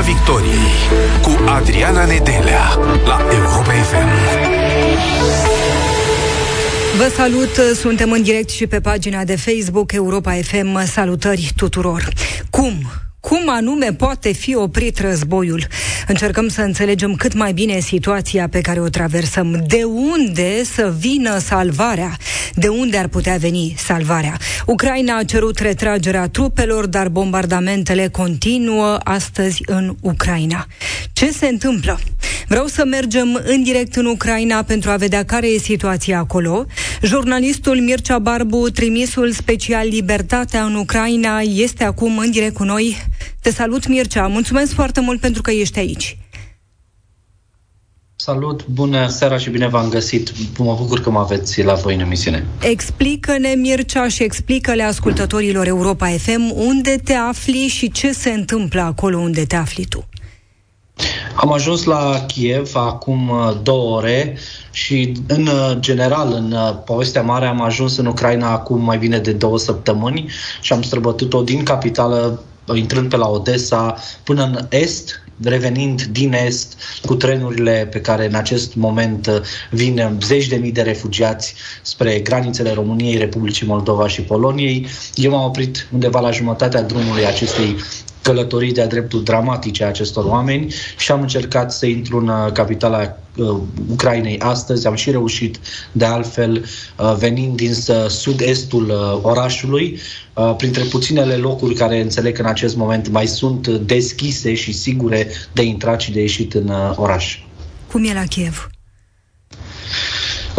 Piața Victoriei cu Adriana Nedelea la Europa FM. Vă salut, suntem în direct și pe pagina de Facebook Europa FM. Salutări tuturor! Cum? Cum anume poate fi oprit războiul? Încercăm să înțelegem cât mai bine situația pe care o traversăm. De unde să vină salvarea? De unde ar putea veni salvarea? Ucraina a cerut retragerea trupelor, dar bombardamentele continuă astăzi în Ucraina. Ce se întâmplă? Vreau să mergem în direct în Ucraina pentru a vedea care e situația acolo. Jurnalistul Mircea Barbu, trimisul special Libertatea în Ucraina, este acum în direct cu noi. Te salut, Mircea. Mulțumesc foarte mult pentru că ești aici. Salut, bună seara și bine v-am găsit. Mă bucur că mă aveți la voi în emisiune. Explică-ne, Mircea, și explică-le ascultătorilor Europa FM unde te afli și ce se întâmplă acolo unde te afli tu. Am ajuns la Kiev acum uh, două ore și în uh, general în uh, povestea mare am ajuns în Ucraina acum mai bine de două săptămâni și am străbătut-o din capitală intrând pe la Odessa până în est, revenind din est cu trenurile pe care în acest moment vin zeci de mii de refugiați spre granițele României, Republicii Moldova și Poloniei. Eu m-am oprit undeva la jumătatea drumului acestei călătorii de-a dreptul dramatice a acestor oameni și am încercat să intru în uh, capitala uh, Ucrainei astăzi. Am și reușit, de altfel, uh, venind din uh, sud-estul uh, orașului, uh, printre puținele locuri care înțeleg că în acest moment mai sunt deschise și sigure de intrat și de ieșit în uh, oraș. Cum e la Kiev?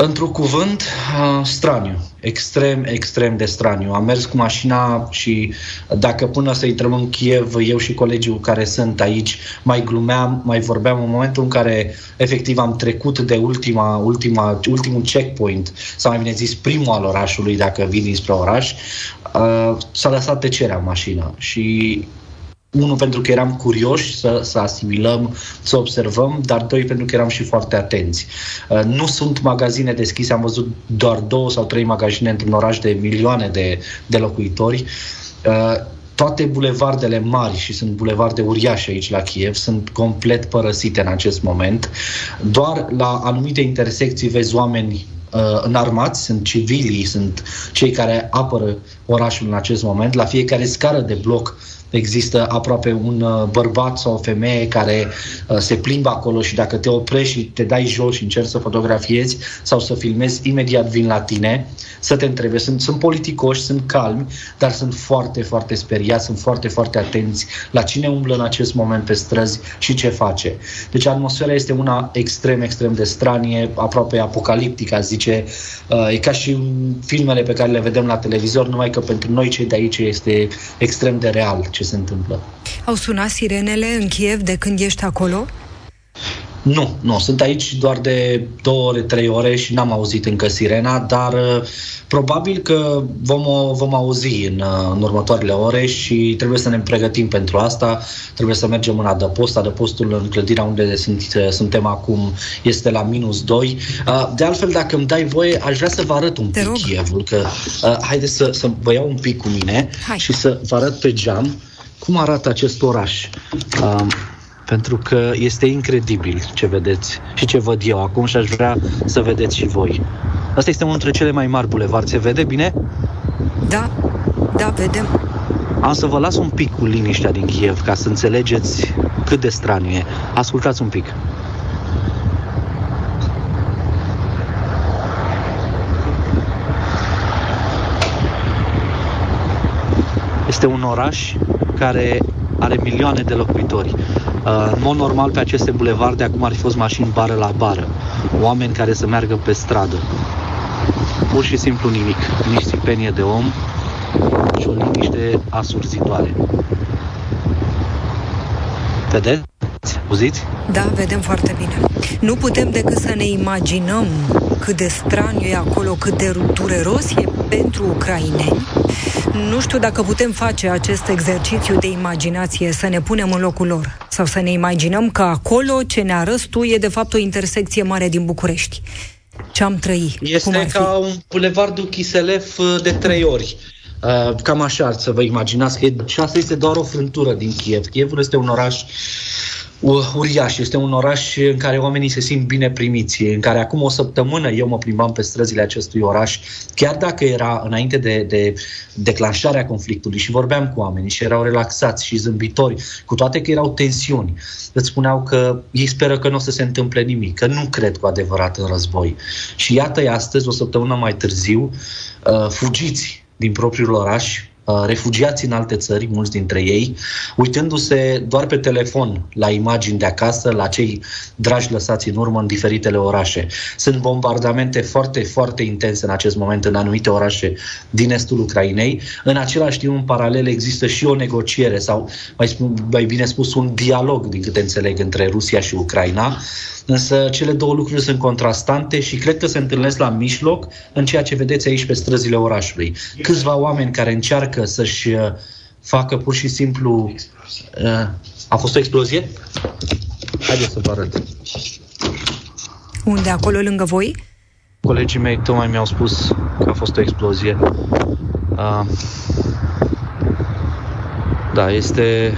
Într-un cuvânt, uh, straniu. Extrem, extrem de straniu. Am mers cu mașina și dacă până să intrăm în Kiev, eu și colegii care sunt aici, mai glumeam, mai vorbeam în momentul în care efectiv am trecut de ultima, ultima, ultimul checkpoint, sau mai bine zis primul al orașului, dacă vin dinspre oraș, uh, s-a lăsat tăcerea în mașină și unul, pentru că eram curioși să, să asimilăm, să observăm, dar doi, pentru că eram și foarte atenți. Uh, nu sunt magazine deschise, am văzut doar două sau trei magazine într-un oraș de milioane de, de locuitori. Uh, toate bulevardele mari, și sunt bulevarde uriașe aici la Kiev, sunt complet părăsite în acest moment. Doar la anumite intersecții vezi oameni uh, înarmați, sunt civilii, sunt cei care apără orașul în acest moment. La fiecare scară de bloc există aproape un uh, bărbat sau o femeie care uh, se plimbă acolo și dacă te oprești și te dai jos și încerci să fotografiezi sau să filmezi, imediat vin la tine să te întrebe. Sunt, sunt politicoși, sunt calmi, dar sunt foarte, foarte speriați, sunt foarte, foarte atenți la cine umblă în acest moment pe străzi și ce face. Deci atmosfera este una extrem, extrem de stranie, aproape apocaliptică, zice. Uh, e ca și filmele pe care le vedem la televizor, numai că pentru noi cei de aici este extrem de real ce se întâmplă. Au sunat sirenele în Kiev de când ești acolo? Nu, nu, sunt aici doar de două ore, trei ore și n-am auzit încă sirena, dar uh, probabil că vom, vom auzi în, uh, în următoarele ore și trebuie să ne pregătim pentru asta. Trebuie să mergem în adăpost. Adăpostul în clădirea unde sunt, uh, suntem acum este la minus 2. De altfel, dacă îmi dai voie, aș vrea să vă arăt un Te pic Chievul, că haideți să, să vă iau un pic cu mine Hai. și să vă arăt pe geam cum arată acest oraș pentru că este incredibil ce vedeți și ce văd eu acum și aș vrea să vedeți și voi. Asta este unul dintre cele mai mari bulevarde. Se vede bine? Da, da, vedem. Am să vă las un pic cu liniștea din Kiev ca să înțelegeți cât de straniu e. Ascultați un pic. Este un oraș care are milioane de locuitori. Uh, în mod normal, pe aceste bulevarde acum ar fi fost mașini bară la bară, oameni care să meargă pe stradă. Pur și simplu nimic, nici țipenie de om și o liniște asurzitoare. Vedeți? Auziți? Da, vedem foarte bine. Nu putem decât să ne imaginăm cât de straniu e acolo, cât de dureros e pentru ucraineni. Nu știu dacă putem face acest exercițiu de imaginație, să ne punem în locul lor sau să ne imaginăm că acolo ce ne arăți tu e de fapt o intersecție mare din București. Ce am trăit? Este ca un bulevardul Chiselev uh, de trei ori. Uh, cam așa să vă imaginați că și asta este doar o frântură din Kiev. Kievul este un oraș uriaș. Este un oraș în care oamenii se simt bine primiți, în care acum o săptămână eu mă plimbam pe străzile acestui oraș, chiar dacă era înainte de, de declanșarea conflictului și vorbeam cu oamenii și erau relaxați și zâmbitori, cu toate că erau tensiuni. Îți spuneau că ei speră că nu o să se întâmple nimic, că nu cred cu adevărat în război. Și iată-i astăzi, o săptămână mai târziu, uh, fugiți din propriul oraș, Uh, refugiați în alte țări, mulți dintre ei, uitându-se doar pe telefon la imagini de acasă, la cei dragi lăsați în urmă în diferitele orașe. Sunt bombardamente foarte, foarte intense în acest moment în anumite orașe din estul Ucrainei. În același timp, în paralel, există și o negociere sau, mai, spun, mai bine spus, un dialog, din câte înțeleg, între Rusia și Ucraina. Însă cele două lucruri sunt contrastante și cred că se întâlnesc la mijloc în ceea ce vedeți aici pe străzile orașului. Câțiva oameni care încearcă să-și uh, facă pur și simplu... Uh, a fost o explozie? Haideți să vă arăt. Unde? Acolo lângă voi? Colegii mei tocmai mi-au spus că a fost o explozie. Uh, da, este...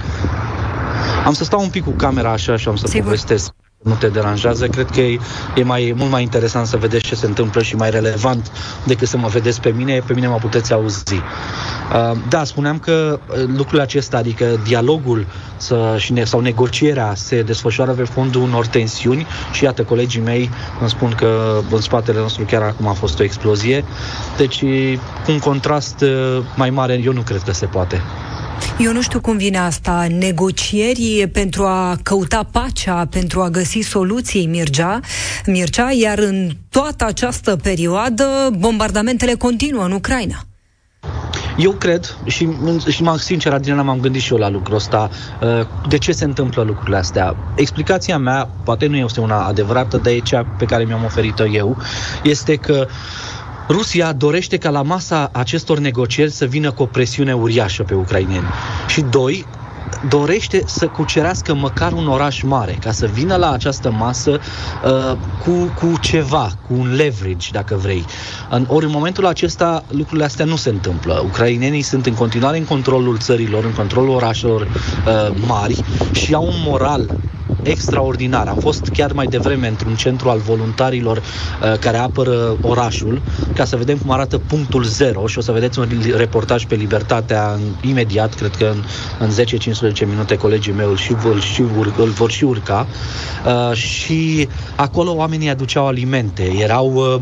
Am să stau un pic cu camera așa și am să Sigur. povestesc nu te deranjează. Cred că e, e mai, mult mai interesant să vedeți ce se întâmplă și mai relevant decât să mă vedeți pe mine. Pe mine mă puteți auzi. Uh, da, spuneam că uh, lucrul acesta, adică dialogul să, și ne, sau negocierea se desfășoară pe fondul unor tensiuni și iată, colegii mei îmi spun că în spatele nostru chiar acum a fost o explozie. Deci, cu un contrast uh, mai mare, eu nu cred că se poate. Eu nu știu cum vine asta. Negocieri pentru a căuta pacea, pentru a găsi soluții, Mircea, Mircea iar în toată această perioadă bombardamentele continuă în Ucraina. Eu cred, și, și m-am sincer, Adriana, m-am gândit și eu la lucrul ăsta, uh, de ce se întâmplă lucrurile astea. Explicația mea, poate nu este una adevărată, dar e cea pe care mi-am oferit-o eu, este că Rusia dorește ca la masa acestor negocieri să vină cu o presiune uriașă pe ucraineni. Și doi, dorește să cucerească măcar un oraș mare, ca să vină la această masă uh, cu, cu ceva, cu un leverage, dacă vrei. În, ori în momentul acesta lucrurile astea nu se întâmplă. Ucrainenii sunt în continuare în controlul țărilor, în controlul orașelor uh, mari și au un moral extraordinar. Am fost chiar mai devreme într-un centru al voluntarilor uh, care apără orașul, ca să vedem cum arată punctul zero și o să vedeți un reportaj pe Libertatea în, imediat, cred că în, în 10-15 minute colegii mei îl, și, îl, și, îl vor și urca. Uh, și acolo oamenii aduceau alimente, erau uh,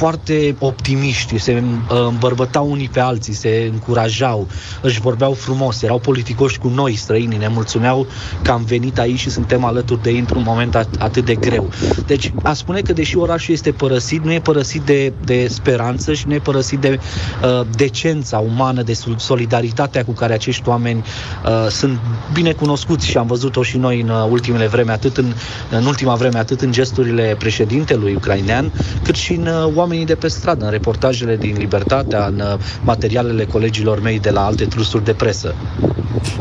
foarte optimiști, se uh, îmbărbătau unii pe alții, se încurajau, își vorbeau frumos, erau politicoși cu noi străini, ne mulțumeau că am venit aici și suntem alături de ei într-un moment at- atât de greu. Deci, a spune că deși orașul este părăsit, nu e părăsit de, de speranță și nu e părăsit de uh, decența umană, de solidaritatea cu care acești oameni uh, sunt bine cunoscuți și am văzut-o și noi în uh, ultimele vreme, atât în, în ultima vreme, atât în gesturile președintelui ucrainean, cât și în uh, oamenii de pe stradă, în reportajele din Libertatea, în uh, materialele colegilor mei de la alte trusuri de presă.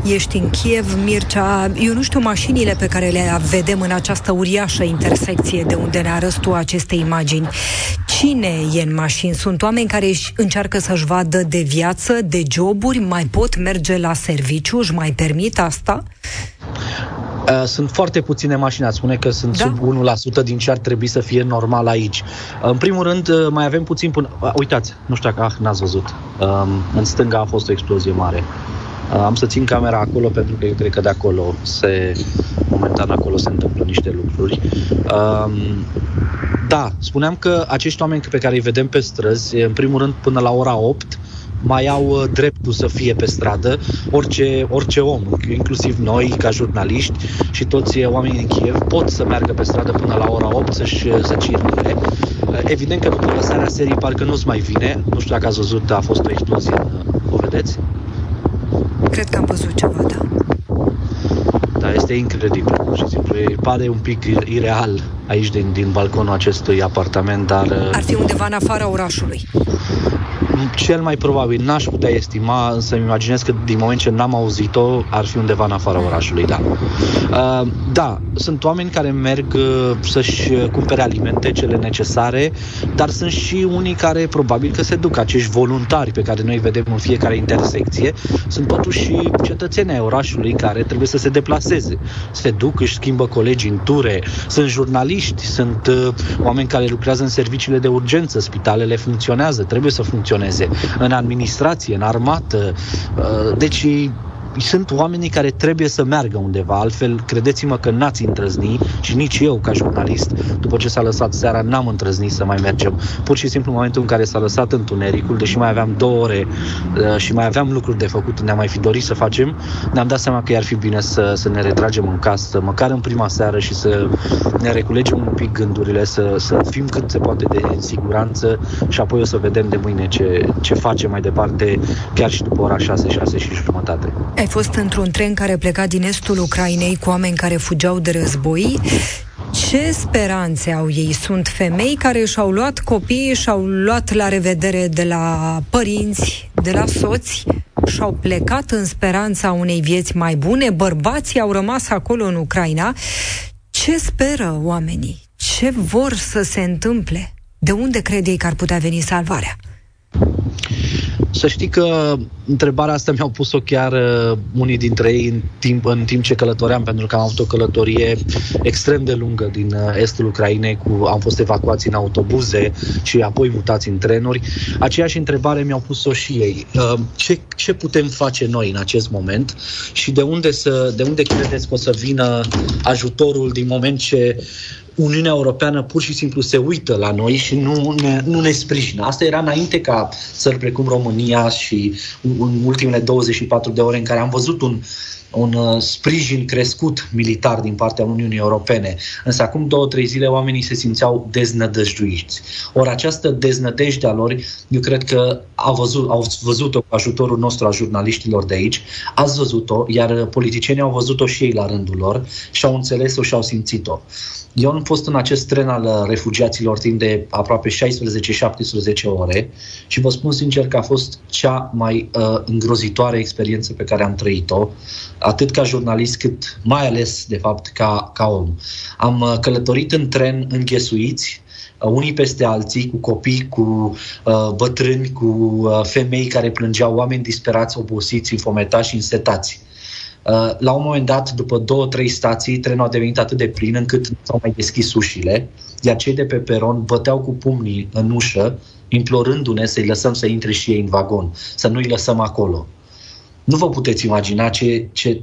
Ești în Kiev, Mircea. Eu nu știu mașinile pe care le vedem în această uriașă intersecție de unde ne arăți tu aceste imagini. Cine e în mașini? Sunt oameni care își încearcă să-și vadă de viață, de joburi, mai pot merge la serviciu, își mai permit asta? Uh, sunt foarte puține mașini, ați spune că sunt da? sub 1% din ce ar trebui să fie normal aici. În primul rând, uh, mai avem puțin până... Uh, uitați, nu știu dacă ah, n-ați văzut. Um, în stânga a fost o explozie mare. Am să țin camera acolo pentru că eu cred că de acolo se, momentan acolo se întâmplă niște lucruri. Um, da, spuneam că acești oameni pe care îi vedem pe străzi, în primul rând până la ora 8, mai au uh, dreptul să fie pe stradă, orice, orice om, inclusiv noi ca jurnaliști și toți oamenii din Kiev pot să meargă pe stradă până la ora 8 să-și, să circule. Uh, evident că după lăsarea serii parcă nu-ți mai vine, nu știu dacă ați văzut, a fost o explozie, o vedeți? Cred că am văzut ceva, da. Da, este incredibil, pur și simplu. Pare un pic ireal aici din, din balconul acestui apartament, dar... Ar fi undeva în afara orașului. Cel mai probabil n-aș putea estima, însă îmi imaginez că din moment ce n-am auzit-o, ar fi undeva în afara orașului, da. Uh, da, sunt oameni care merg uh, să-și cumpere alimente, cele necesare, dar sunt și unii care probabil că se duc, acești voluntari pe care noi vedem în fiecare intersecție, sunt totuși și cetățenii ai orașului care trebuie să se deplaseze. Se duc, își schimbă colegii în ture, sunt jurnaliști, sunt uh, oameni care lucrează în serviciile de urgență, spitalele funcționează, trebuie să funcționeze, în administrație, în armată. Uh, deci sunt oamenii care trebuie să meargă undeva, altfel credeți-mă că n-ați îndrăzni și nici eu ca jurnalist, după ce s-a lăsat seara, n-am îndrăznit să mai mergem. Pur și simplu în momentul în care s-a lăsat întunericul, deși mai aveam două ore uh, și mai aveam lucruri de făcut, ne-am mai fi dorit să facem, ne-am dat seama că ar fi bine să, să ne retragem în casă, măcar în prima seară și să ne reculegem un pic gândurile, să, să fim cât se poate de în siguranță și apoi o să vedem de mâine ce, ce facem mai departe, chiar și după ora 6, 6 și jumătate. Ai fost într-un tren care pleca din estul Ucrainei cu oameni care fugeau de război. Ce speranțe au ei? Sunt femei care și-au luat copiii, și-au luat la revedere de la părinți, de la soți, și-au plecat în speranța unei vieți mai bune, bărbații au rămas acolo în Ucraina. Ce speră oamenii? Ce vor să se întâmple? De unde crede ei că ar putea veni salvarea? Să știi că întrebarea asta mi-au pus-o chiar uh, unii dintre ei în timp, în timp ce călătoream, pentru că am avut o călătorie extrem de lungă din uh, estul Ucrainei, cu, am fost evacuați în autobuze și apoi mutați în trenuri. Aceeași întrebare mi-au pus-o și ei. Uh, ce, ce putem face noi în acest moment și de unde, să, de unde credeți că o să vină ajutorul din moment ce Uniunea Europeană pur și simplu se uită la noi și nu ne, nu ne sprijină. Asta era înainte ca țări precum România și în ultimele 24 de ore în care am văzut un, un uh, sprijin crescut militar din partea Uniunii Europene. Însă acum două, trei zile oamenii se simțeau deznădăjduiți. Ori această deznădejde a lor, eu cred că au văzut, au văzut-o cu ajutorul nostru a jurnaliștilor de aici, ați văzut-o, iar politicienii au văzut-o și ei la rândul lor și au înțeles-o și au simțit-o. Eu am fost în acest tren al uh, refugiaților timp de aproape 16-17 ore și vă spun sincer că a fost cea mai uh, îngrozitoare experiență pe care am trăit-o, atât ca jurnalist cât mai ales, de fapt, ca, ca om. Am uh, călătorit în tren înghesuiți, uh, unii peste alții, cu copii, cu uh, bătrâni, cu uh, femei care plângeau, oameni disperați, obosiți, infometați și însetați. Uh, la un moment dat, după două, trei stații, trenul a devenit atât de plin încât nu s-au mai deschis ușile, iar cei de pe peron băteau cu pumnii în ușă, implorându-ne să-i lăsăm să intre și ei în vagon, să nu-i lăsăm acolo. Nu vă puteți imagina ce, ce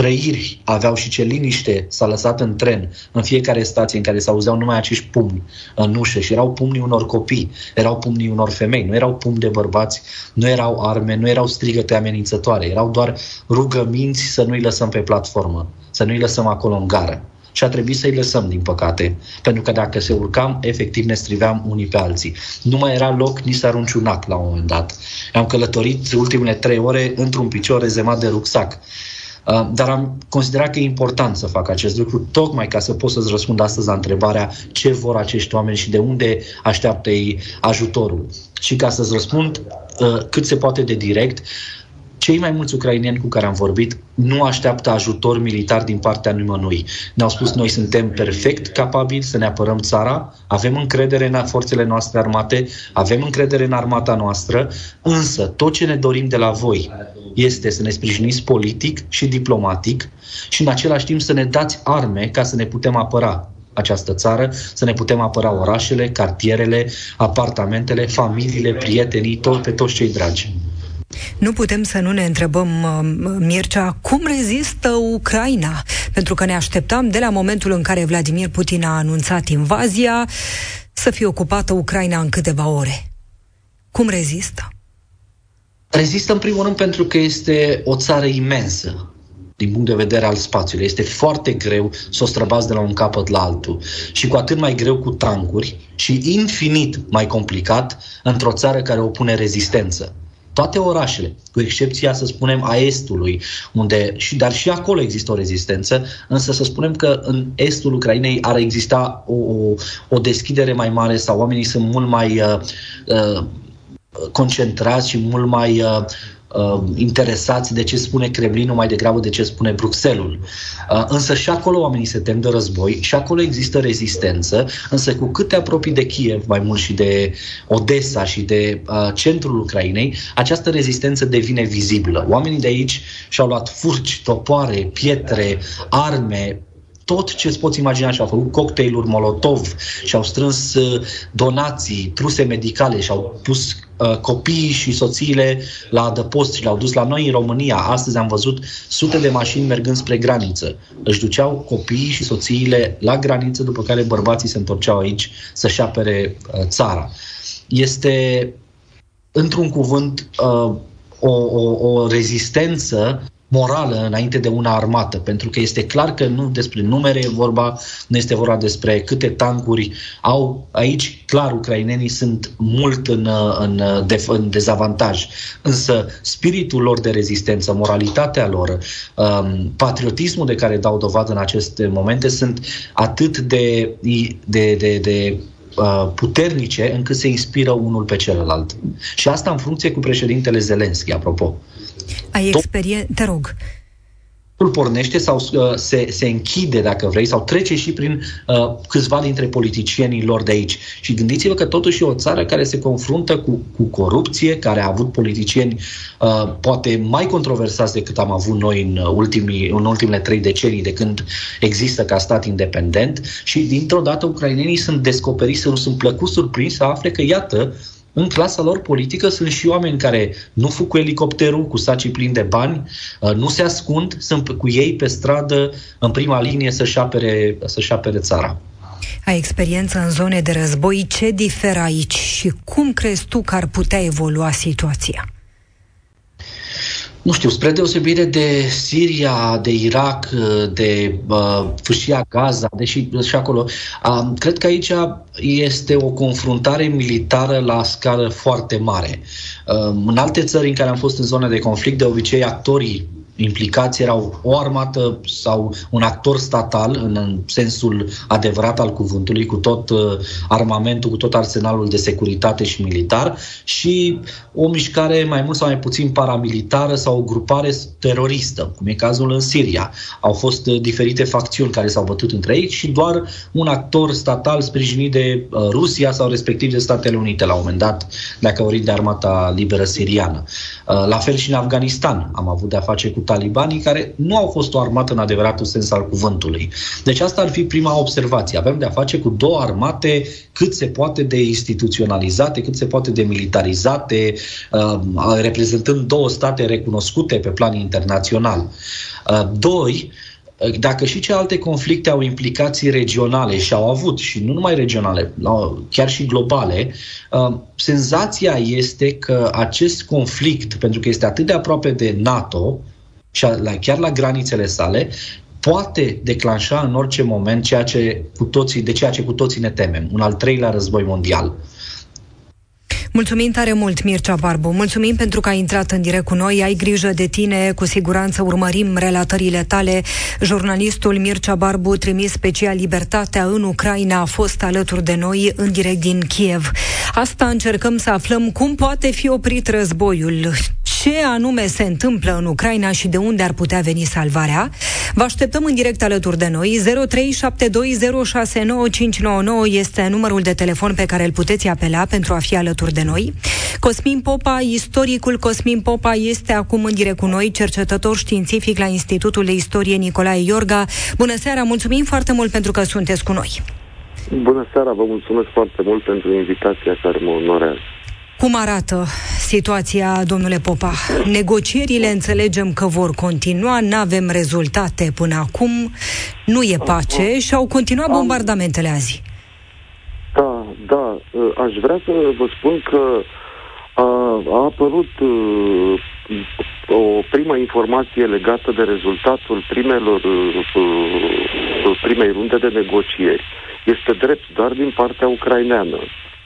trăiri aveau și ce liniște s-a lăsat în tren, în fiecare stație în care se auzeau numai acești pumni în ușă și erau pumnii unor copii, erau pumnii unor femei, nu erau pumni de bărbați, nu erau arme, nu erau strigăte amenințătoare, erau doar rugăminți să nu-i lăsăm pe platformă, să nu-i lăsăm acolo în gară. Și a trebuit să-i lăsăm, din păcate, pentru că dacă se urcam, efectiv ne striveam unii pe alții. Nu mai era loc nici să arunci un act la un moment dat. Am călătorit ultimele trei ore într-un picior rezemat de rucsac Uh, dar am considerat că e important să fac acest lucru, tocmai ca să pot să-ți răspund astăzi la întrebarea ce vor acești oameni și de unde așteaptă ei ajutorul. Și ca să-ți răspund uh, cât se poate de direct, cei mai mulți ucraineni cu care am vorbit nu așteaptă ajutor militar din partea nimănui. Ne-au spus noi suntem perfect capabili să ne apărăm țara, avem încredere în forțele noastre armate, avem încredere în armata noastră, însă tot ce ne dorim de la voi este să ne sprijiniți politic și diplomatic și în același timp să ne dați arme ca să ne putem apăra această țară, să ne putem apăra orașele, cartierele, apartamentele, familiile, prietenii, tot, pe toți cei dragi. Nu putem să nu ne întrebăm, uh, Mircea, cum rezistă Ucraina? Pentru că ne așteptam de la momentul în care Vladimir Putin a anunțat invazia să fie ocupată Ucraina în câteva ore. Cum rezistă? Rezistă în primul rând pentru că este o țară imensă din punct de vedere al spațiului. Este foarte greu să o străbați de la un capăt la altul. Și cu atât mai greu cu tancuri și infinit mai complicat într-o țară care opune rezistență toate orașele, cu excepția, să spunem, a estului, unde, și, dar și acolo există o rezistență, însă să spunem că în estul Ucrainei ar exista o, o, o deschidere mai mare sau oamenii sunt mult mai uh, uh, concentrați și mult mai uh, uh, interesați de ce spune Kremlinul mai degrabă de ce spune Bruxelles. Uh, însă și acolo oamenii se tem de război și acolo există rezistență, însă cu cât te apropii de Kiev, mai mult și de Odessa și de uh, centrul Ucrainei, această rezistență devine vizibilă. Oamenii de aici și-au luat furci, topoare, pietre, arme, tot ce îți poți imagina și au făcut cocktailuri Molotov și au strâns uh, donații, truse medicale și au pus uh, copiii și soțiile la adăpost și le-au dus la noi în România. Astăzi am văzut sute de mașini mergând spre graniță. Își duceau copiii și soțiile la graniță, după care bărbații se întorceau aici să-și apere uh, țara. Este, într-un cuvânt, uh, o, o, o rezistență morală înainte de una armată, pentru că este clar că nu despre numere e vorba, nu este vorba despre câte tancuri au aici. Clar, ucrainenii sunt mult în, în, în dezavantaj, însă spiritul lor de rezistență, moralitatea lor, um, patriotismul de care dau dovadă în aceste momente sunt atât de, de, de, de uh, puternice încât se inspiră unul pe celălalt. Și asta în funcție cu președintele Zelenski, apropo. Ai experiență? Te rog pornește sau uh, se, se închide, dacă vrei, sau trece și prin uh, câțiva dintre politicienii lor de aici. Și gândiți-vă că totuși e o țară care se confruntă cu, cu corupție, care a avut politicieni uh, poate mai controversați decât am avut noi în, ultimii, în ultimele trei decenii de când există ca stat independent și dintr-o dată ucrainenii sunt descoperiți, sunt, sunt plăcut surprinși să afle că, iată, în clasa lor politică sunt și oameni care nu fug cu elicopterul, cu sacii plini de bani, uh, nu se ascund, sunt cu ei pe stradă, în prima linie, să-și apere, să-și apere țara. Ai experiență în zone de război. Ce diferă aici și cum crezi tu că ar putea evolua situația? Nu știu, spre deosebire de Siria, de Irak, de uh, Fâșia Gaza, deși și acolo, uh, cred că aici este o confruntare militară la scară foarte mare. Uh, în alte țări în care am fost în zone de conflict, de obicei actorii implicați erau o armată sau un actor statal, în sensul adevărat al cuvântului, cu tot uh, armamentul, cu tot arsenalul de securitate și militar, și o mișcare mai mult sau mai puțin paramilitară sau o grupare teroristă, cum e cazul în Siria. Au fost uh, diferite facțiuni care s-au bătut între ei și doar un actor statal sprijinit de uh, Rusia sau respectiv de Statele Unite la un moment dat, dacă vorbim de armata liberă siriană. La fel și în Afganistan am avut de-a face cu talibanii care nu au fost o armată în adevăratul sens al cuvântului. Deci asta ar fi prima observație. Avem de a face cu două armate cât se poate de instituționalizate, cât se poate de militarizate, uh, reprezentând două state recunoscute pe plan internațional. Uh, doi, dacă și celelalte conflicte au implicații regionale și au avut, și nu numai regionale, chiar și globale, uh, senzația este că acest conflict, pentru că este atât de aproape de NATO, și la, chiar la granițele sale, poate declanșa în orice moment ceea ce cu toții, de ceea ce cu toții ne temem, un al treilea război mondial. Mulțumim tare mult, Mircea Barbu. Mulțumim pentru că ai intrat în direct cu noi. Ai grijă de tine, cu siguranță urmărim relatările tale. Jurnalistul Mircea Barbu, trimis special Libertatea în Ucraina, a fost alături de noi în direct din Kiev. Asta încercăm să aflăm cum poate fi oprit războiul, ce anume se întâmplă în Ucraina și de unde ar putea veni salvarea. Vă așteptăm în direct alături de noi. 0372069599 este numărul de telefon pe care îl puteți apela pentru a fi alături de noi. Cosmin Popa, istoricul Cosmin Popa, este acum în direct cu noi, cercetător științific la Institutul de Istorie Nicolae Iorga. Bună seara, mulțumim foarte mult pentru că sunteți cu noi. Bună seara, vă mulțumesc foarte mult pentru invitația care mă onorează. Cum arată situația, domnule Popa? Negocierile înțelegem că vor continua, nu avem rezultate până acum, nu e pace și au continuat bombardamentele azi. Da, da, aș vrea să vă spun că a, a apărut uh, o primă informație legată de rezultatul primelor, uh, primei runde de negocieri. Este drept doar din partea ucraineană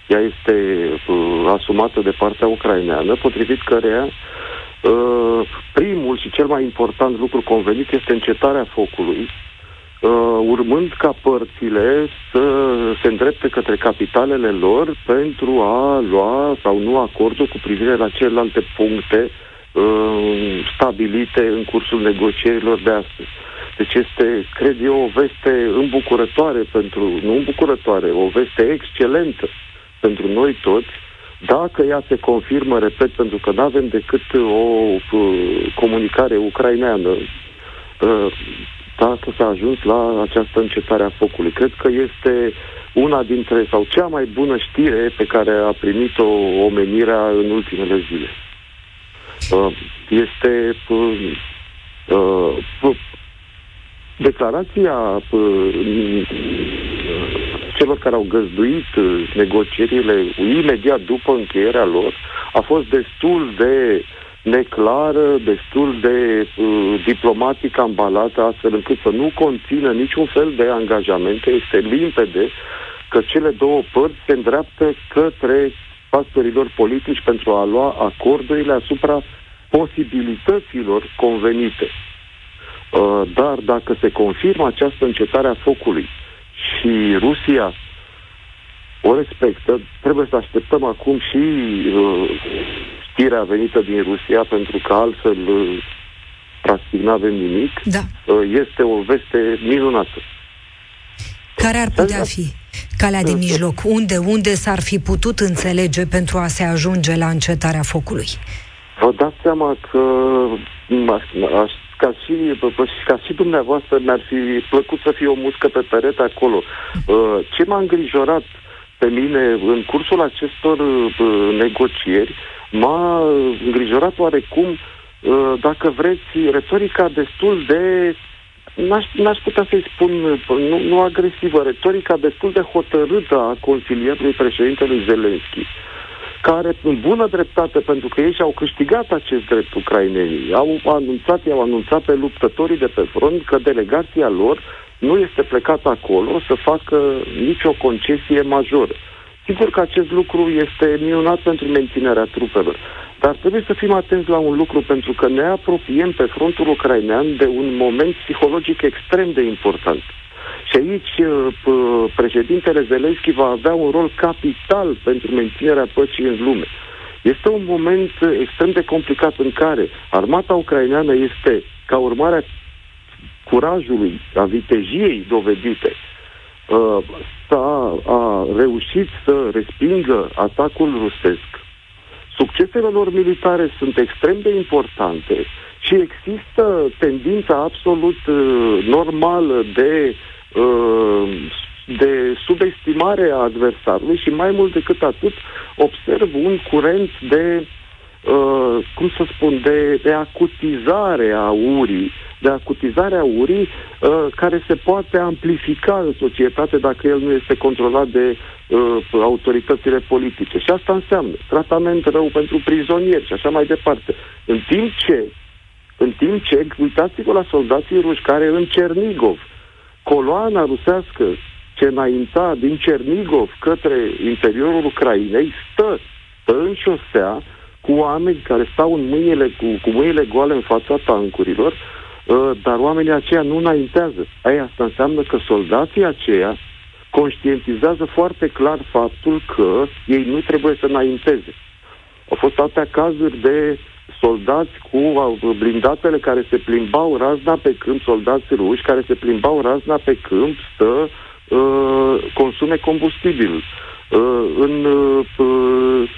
ea este uh, asumată de partea ucraineană, potrivit căreia uh, primul și cel mai important lucru convenit este încetarea focului uh, urmând ca părțile să se îndrepte către capitalele lor pentru a lua sau nu acordul cu privire la celelalte puncte uh, stabilite în cursul negocierilor de astăzi. Deci este, cred eu, o veste îmbucurătoare pentru, nu îmbucurătoare, o veste excelentă pentru noi toți, dacă ea se confirmă, repet, pentru că nu avem decât o uh, comunicare ucraineană, uh, dacă s-a ajuns la această încetare a focului. Cred că este una dintre, sau cea mai bună știre pe care a primit-o omenirea în ultimele zile. Uh, este declarația celor care au găzduit negocierile imediat după încheierea lor a fost destul de neclară, destul de uh, diplomatic ambalată, astfel încât să nu conțină niciun fel de angajamente. Este limpede că cele două părți se îndreaptă către factorilor politici pentru a lua acordurile asupra posibilităților convenite. Uh, dar dacă se confirmă această încetare a focului și Rusia o respectă, trebuie să așteptăm acum și uh, știrea venită din Rusia, pentru că altfel uh, practic nu avem nimic. Da. Uh, este o veste minunată. Care ar putea fi calea de mijloc? Unde, unde s-ar fi putut înțelege pentru a se ajunge la încetarea focului? Vă dați seama că aș, ca și, ca și dumneavoastră mi-ar fi plăcut să fie o muscă pe perete acolo. Uh, ce m-a îngrijorat pe mine în cursul acestor negocieri m-a îngrijorat oarecum, uh, dacă vreți, retorica destul de N-aș, n-aș putea să-i spun, nu, nu agresivă, retorica destul de hotărâtă a consilierului președintelui Zelenski, care, în bună dreptate, pentru că ei și-au câștigat acest drept ucrainenii, au anunțat, i-au anunțat pe luptătorii de pe front că delegația lor nu este plecată acolo să facă nicio concesie majoră. Sigur că acest lucru este minunat pentru menținerea trupelor, dar trebuie să fim atenți la un lucru, pentru că ne apropiem pe frontul ucrainean de un moment psihologic extrem de important. Și aici uh, președintele Zelensky va avea un rol capital pentru menținerea păcii în lume. Este un moment extrem de complicat în care armata ucraineană este, ca urmare a curajului, a vitejiei dovedite, uh, s-a a reușit să respingă atacul rusesc. Succesele lor militare sunt extrem de importante și există tendința absolut uh, normală de, uh, de subestimare a adversarului și mai mult decât atât observ un curent de, uh, cum să spun, de, de acutizare a urii de acutizarea urii uh, care se poate amplifica în societate dacă el nu este controlat de uh, autoritățile politice. Și asta înseamnă tratament rău pentru prizonieri și așa mai departe. În timp ce, în timp ce, uitați-vă la soldații ruși care în Cernigov, coloana rusească ce înainta din Cernigov către interiorul Ucrainei, stă, stă în șosea cu oameni care stau în mâinile, cu, cu mâinile goale în fața tancurilor, Uh, dar oamenii aceia nu înaintează. Aia asta înseamnă că soldații aceia conștientizează foarte clar faptul că ei nu trebuie să înainteze. Au fost atâtea cazuri de soldați cu uh, blindatele care se plimbau razna pe câmp, soldați ruși care se plimbau razna pe câmp să uh, consume combustibil. Uh, în uh,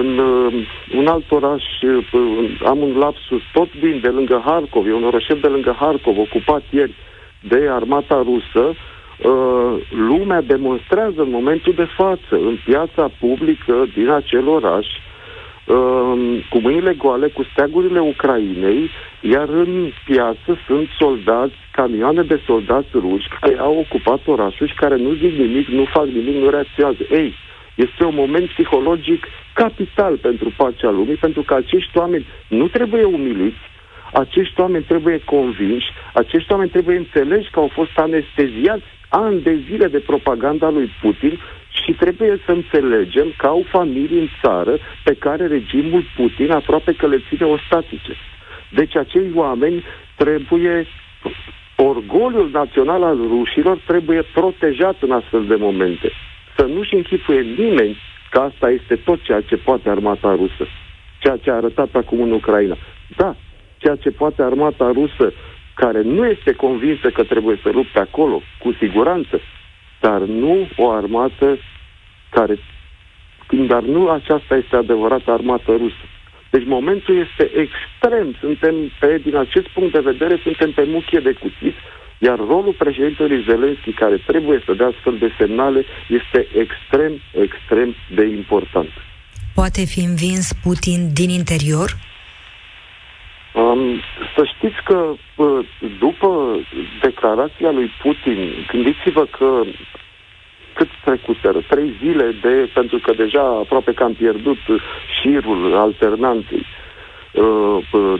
în uh, un alt oraș, uh, am un lapsus tot din de lângă Harkov, e un orășel de lângă Harkov, ocupat ieri de armata rusă, uh, lumea demonstrează în momentul de față, în piața publică din acel oraș, uh, cu mâinile goale, cu steagurile Ucrainei, iar în piață sunt soldați, camioane de soldați ruși care au ocupat orașul și care nu zic nimic, nu fac nimic, nu reacționează. Ei, este un moment psihologic capital pentru pacea lumii, pentru că acești oameni nu trebuie umiliți, acești oameni trebuie convinși, acești oameni trebuie înțeleși că au fost anesteziați ani de zile de propaganda lui Putin și trebuie să înțelegem că au familii în țară pe care regimul Putin aproape că le ține ostatice. Deci acei oameni trebuie orgoliul național al rușilor trebuie protejat în astfel de momente. Să nu-și închipuie nimeni că asta este tot ceea ce poate armata rusă. Ceea ce a arătat acum în Ucraina. Da, ceea ce poate armata rusă, care nu este convinsă că trebuie să lupte acolo, cu siguranță, dar nu o armată care... Dar nu aceasta este adevărată armată rusă. Deci momentul este extrem. Suntem, pe, din acest punct de vedere, suntem pe muchie de cuțit, iar rolul președintelui Zelenski, care trebuie să dea astfel de semnale, este extrem, extrem de important. Poate fi învins Putin din interior? Um, să știți că după declarația lui Putin, gândiți-vă că cât trecuseră? Trei zile de, pentru că deja aproape că am pierdut șirul alternanței uh,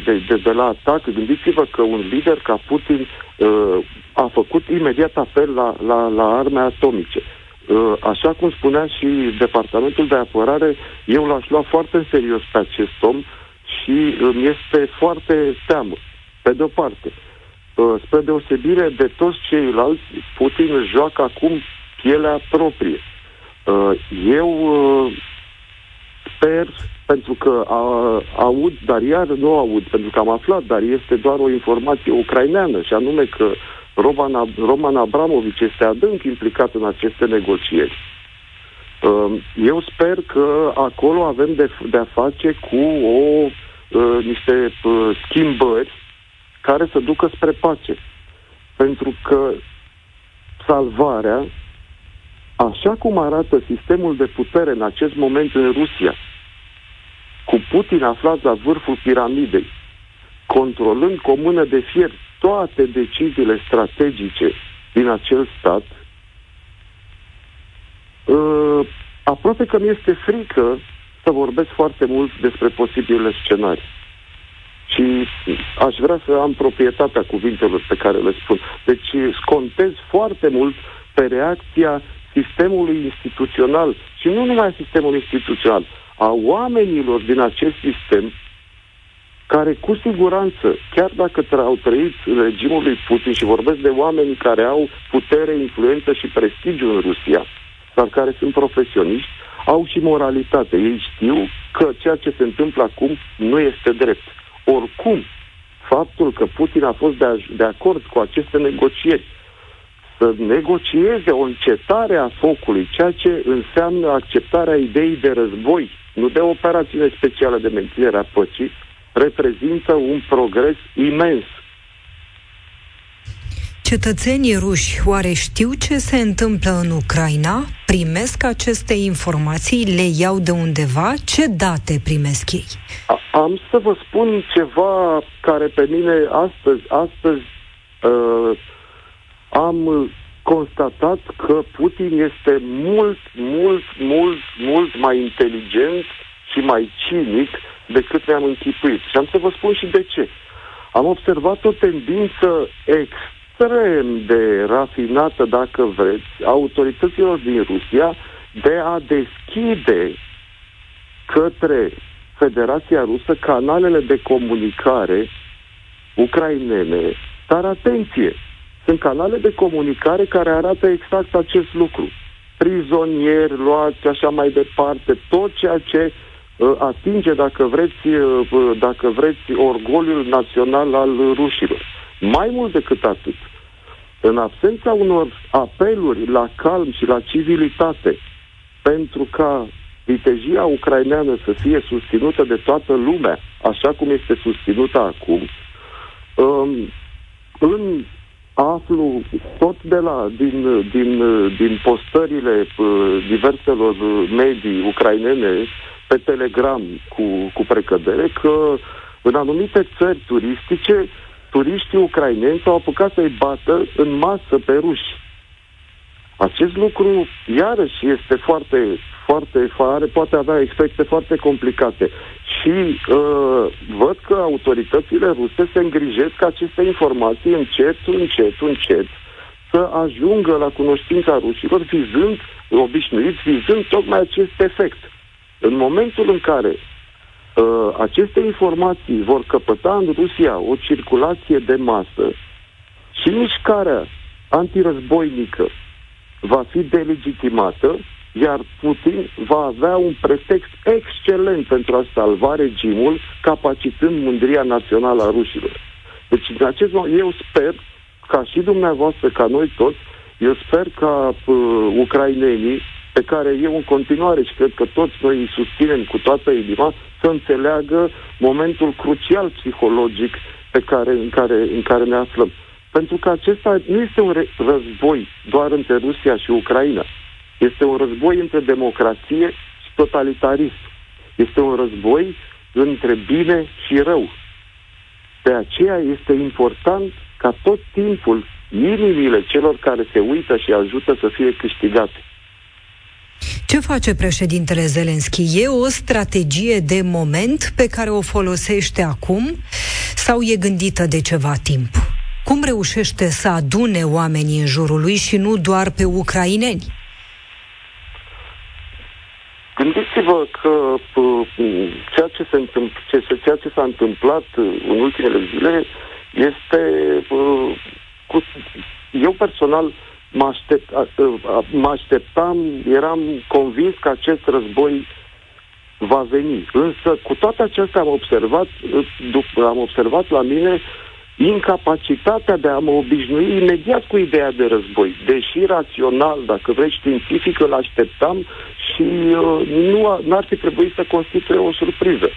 de, de, de la atac. Gândiți-vă că un lider ca Putin uh, a făcut imediat apel la, la, la arme atomice. Uh, așa cum spunea și Departamentul de Apărare, eu l-aș lua foarte în serios pe acest om și îmi este foarte teamă, pe de-o parte. Spre deosebire de toți ceilalți, Putin joacă acum pielea proprie. Uh, eu uh, sper, pentru că aud, dar iar nu aud, pentru că am aflat, dar este doar o informație ucraineană, și anume că Roman, Roman Abramovici este adânc implicat în aceste negocieri. Uh, eu sper că acolo avem de, de-a face cu o, niște schimbări care să ducă spre pace. Pentru că salvarea Așa cum arată sistemul de putere în acest moment în Rusia, cu Putin aflat la vârful piramidei, controlând cu o mână de fier toate deciziile strategice din acel stat, uh, aproape că mi este frică să vorbesc foarte mult despre posibile scenarii. Și aș vrea să am proprietatea cuvintelor pe care le spun. Deci contez foarte mult pe reacția sistemului instituțional și nu numai a sistemului instituțional, a oamenilor din acest sistem care cu siguranță, chiar dacă au trăit în regimul lui Putin și vorbesc de oameni care au putere, influență și prestigiu în Rusia, dar care sunt profesioniști, au și moralitate. Ei știu că ceea ce se întâmplă acum nu este drept. Oricum, faptul că Putin a fost de, de acord cu aceste negocieri să negocieze o încetare a focului, ceea ce înseamnă acceptarea ideii de război, nu de operațiune specială de menținere a păcii, reprezintă un progres imens. Cetățenii ruși oare știu ce se întâmplă în Ucraina? Primesc aceste informații? Le iau de undeva? Ce date primesc ei? Am să vă spun ceva care pe mine astăzi, astăzi uh, am constatat că Putin este mult, mult, mult, mult mai inteligent și mai cinic decât ne-am închipuit. Și am să vă spun și de ce. Am observat o tendință extrem de rafinată, dacă vreți, a autorităților din Rusia de a deschide către Federația Rusă canalele de comunicare ucrainene. Dar atenție, sunt canale de comunicare care arată exact acest lucru. Prizonieri luați, așa mai departe, tot ceea ce uh, atinge, dacă vreți, uh, uh, dacă vreți, orgoliul național al rușilor. Mai mult decât atât, în absența unor apeluri la calm și la civilitate pentru ca vitejia ucraineană să fie susținută de toată lumea, așa cum este susținută acum, um, în aflu tot de la, din, din, din postările uh, diverselor medii ucrainene pe Telegram cu, cu precădere că în anumite țări turistice turiștii ucraineni s-au apucat să-i bată în masă pe ruși. Acest lucru, iarăși, este foarte, foarte, are, poate avea efecte foarte complicate. Și uh, văd că autoritățile ruse se îngrijesc ca aceste informații încet, încet, încet să ajungă la cunoștința rușilor, vizând, obișnuiți, vizând tocmai acest efect. În momentul în care uh, aceste informații vor căpăta în Rusia o circulație de masă și mișcarea antirăzboinică va fi delegitimată, iar Putin va avea un pretext excelent pentru a salva regimul, capacitând mândria națională a rușilor. Deci, în acest moment, eu sper, ca și dumneavoastră, ca noi toți, eu sper ca uh, ucrainenii, pe care eu în continuare și cred că toți noi îi susținem cu toată inima, să înțeleagă momentul crucial psihologic pe care, în, care, în care ne aflăm. Pentru că acesta nu este un război doar între Rusia și Ucraina. Este un război între democrație și totalitarism. Este un război între bine și rău. De aceea este important ca tot timpul inimile celor care se uită și ajută să fie câștigate. Ce face președintele Zelenski? E o strategie de moment pe care o folosește acum sau e gândită de ceva timp? Cum reușește să adune oamenii în jurul lui și nu doar pe ucraineni? Gândiți-vă că ceea ce, se întâmpl- ce, ceea ce s-a întâmplat în ultimele zile este cu, eu personal mă, aștept, mă așteptam, eram convins că acest război va veni. Însă, cu toate acestea am observat, după, am observat la mine incapacitatea de a mă obișnui imediat cu ideea de război. Deși rațional, dacă vrei științific, îl așteptam și uh, nu ar fi trebuit să constituie o surpriză.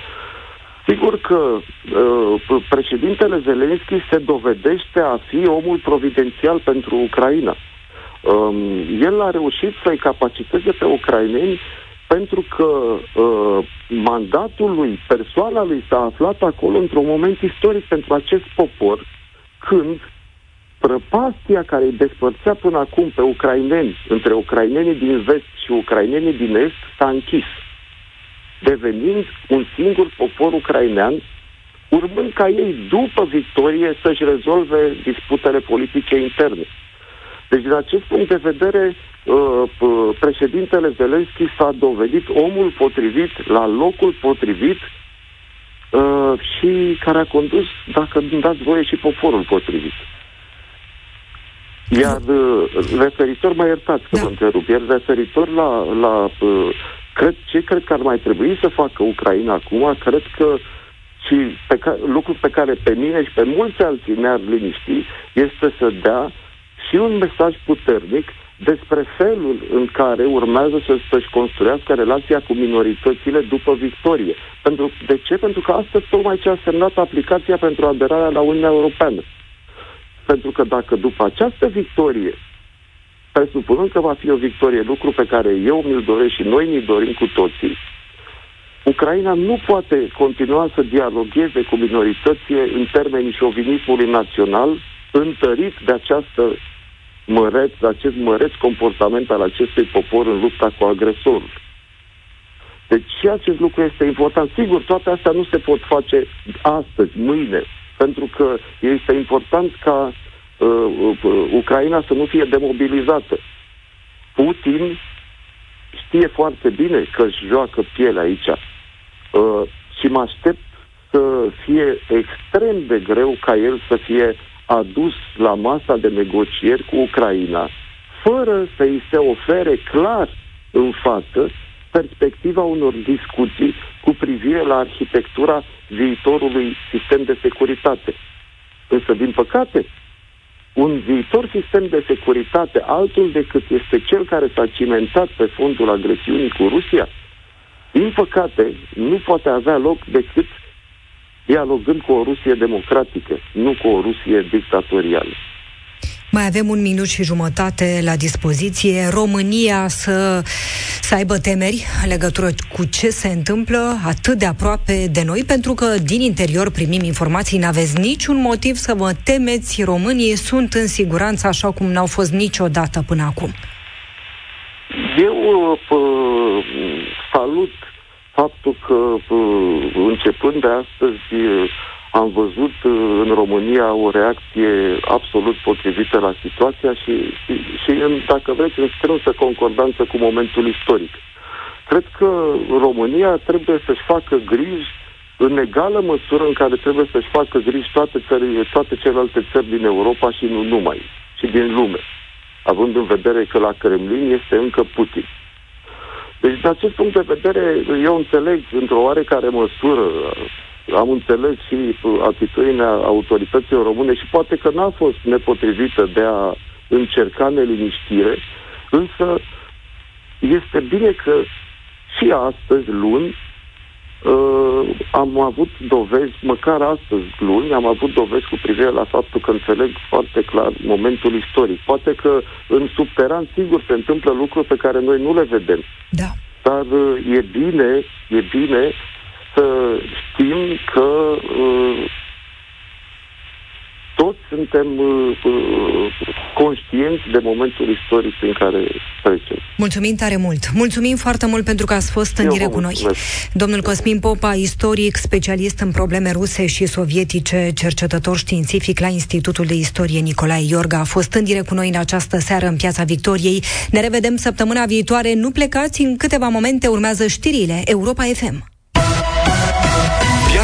Sigur că uh, președintele Zelenski se dovedește a fi omul providențial pentru Ucraina. Um, el a reușit să-i capaciteze pe ucraineni pentru că uh, mandatul lui, persoana lui s-a aflat acolo într-un moment istoric pentru acest popor, când prăpastia care îi despărțea până acum pe ucraineni, între ucrainenii din vest și ucrainenii din est, s-a închis devenind un singur popor ucrainean, urmând ca ei, după victorie, să-și rezolve disputele politice interne. Deci, din acest punct de vedere, uh, președintele Zelenski s-a dovedit omul potrivit, la locul potrivit uh, și care a condus, dacă îmi dați voie, și poporul potrivit. Iar uh, referitor, mai iertați că da. vă întrerup, iar referitor la, la Cred, ce cred că ar mai trebui să facă Ucraina acum, cred că și pe ca, lucru pe care pe mine și pe mulți alții ne-ar liniști, este să dea și un mesaj puternic despre felul în care urmează să, să-și construiască relația cu minoritățile după victorie. Pentru, de ce? Pentru că astăzi tocmai ce a semnat aplicația pentru aderarea la Uniunea Europeană. Pentru că dacă după această victorie presupunând că va fi o victorie, lucru pe care eu mi-l doresc și noi mi-l dorim cu toții, Ucraina nu poate continua să dialogueze cu minoritățile în termenii șovinismului național, întărit de această măreț, de acest măreț comportament al acestui popor în lupta cu agresorul. Deci și acest lucru este important. Sigur, toate astea nu se pot face astăzi, mâine, pentru că este important ca uh, uh, Ucraina să nu fie demobilizată. Putin știe foarte bine că își joacă piele aici uh, și mă aștept să fie extrem de greu ca el să fie adus la masa de negocieri cu Ucraina, fără să îi se ofere clar în față perspectiva unor discuții cu privire la arhitectura viitorului sistem de securitate. Însă, din păcate, un viitor sistem de securitate altul decât este cel care s-a cimentat pe fondul agresiunii cu Rusia, din păcate, nu poate avea loc decât dialogând cu o Rusie democratică, nu cu o Rusie dictatorială. Mai avem un minut și jumătate la dispoziție. România să, să aibă temeri în legătură cu ce se întâmplă atât de aproape de noi, pentru că din interior primim informații, n-aveți niciun motiv să vă temeți. Românii sunt în siguranță așa cum n-au fost niciodată până acum. Eu uh, salut faptul că uh, începând de astăzi am văzut uh, în România o reacție absolut potrivită la situația și, și, și în, dacă vreți, în strânsă concordanță cu momentul istoric. Cred că România trebuie să-și facă griji în egală măsură în care trebuie să-și facă griji toate, țări, toate celelalte țări din Europa și nu numai, și din lume, având în vedere că la Kremlin este încă Putin. Deci, din acest punct de vedere, eu înțeleg într-o oarecare măsură, am înțeles și atitudinea autorităților române și poate că n-a fost nepotrivită de a încerca neliniștire, însă este bine că și astăzi, luni, uh, am avut dovezi, măcar astăzi, luni, am avut dovezi cu privire la faptul că înțeleg foarte clar momentul istoric. Poate că în subteran, sigur, se întâmplă lucruri pe care noi nu le vedem. Da. Dar uh, e bine, e bine să știm că uh, toți suntem uh, uh, conștienți de momentul istoric în care trecem. Mulțumim tare mult! Mulțumim foarte mult pentru că ați fost în direct cu noi. Domnul Cosmin Popa, istoric, specialist în probleme ruse și sovietice, cercetător științific la Institutul de Istorie Nicolae Iorga, a fost în direct cu noi în această seară în Piața Victoriei. Ne revedem săptămâna viitoare. Nu plecați, în câteva momente urmează știrile Europa FM.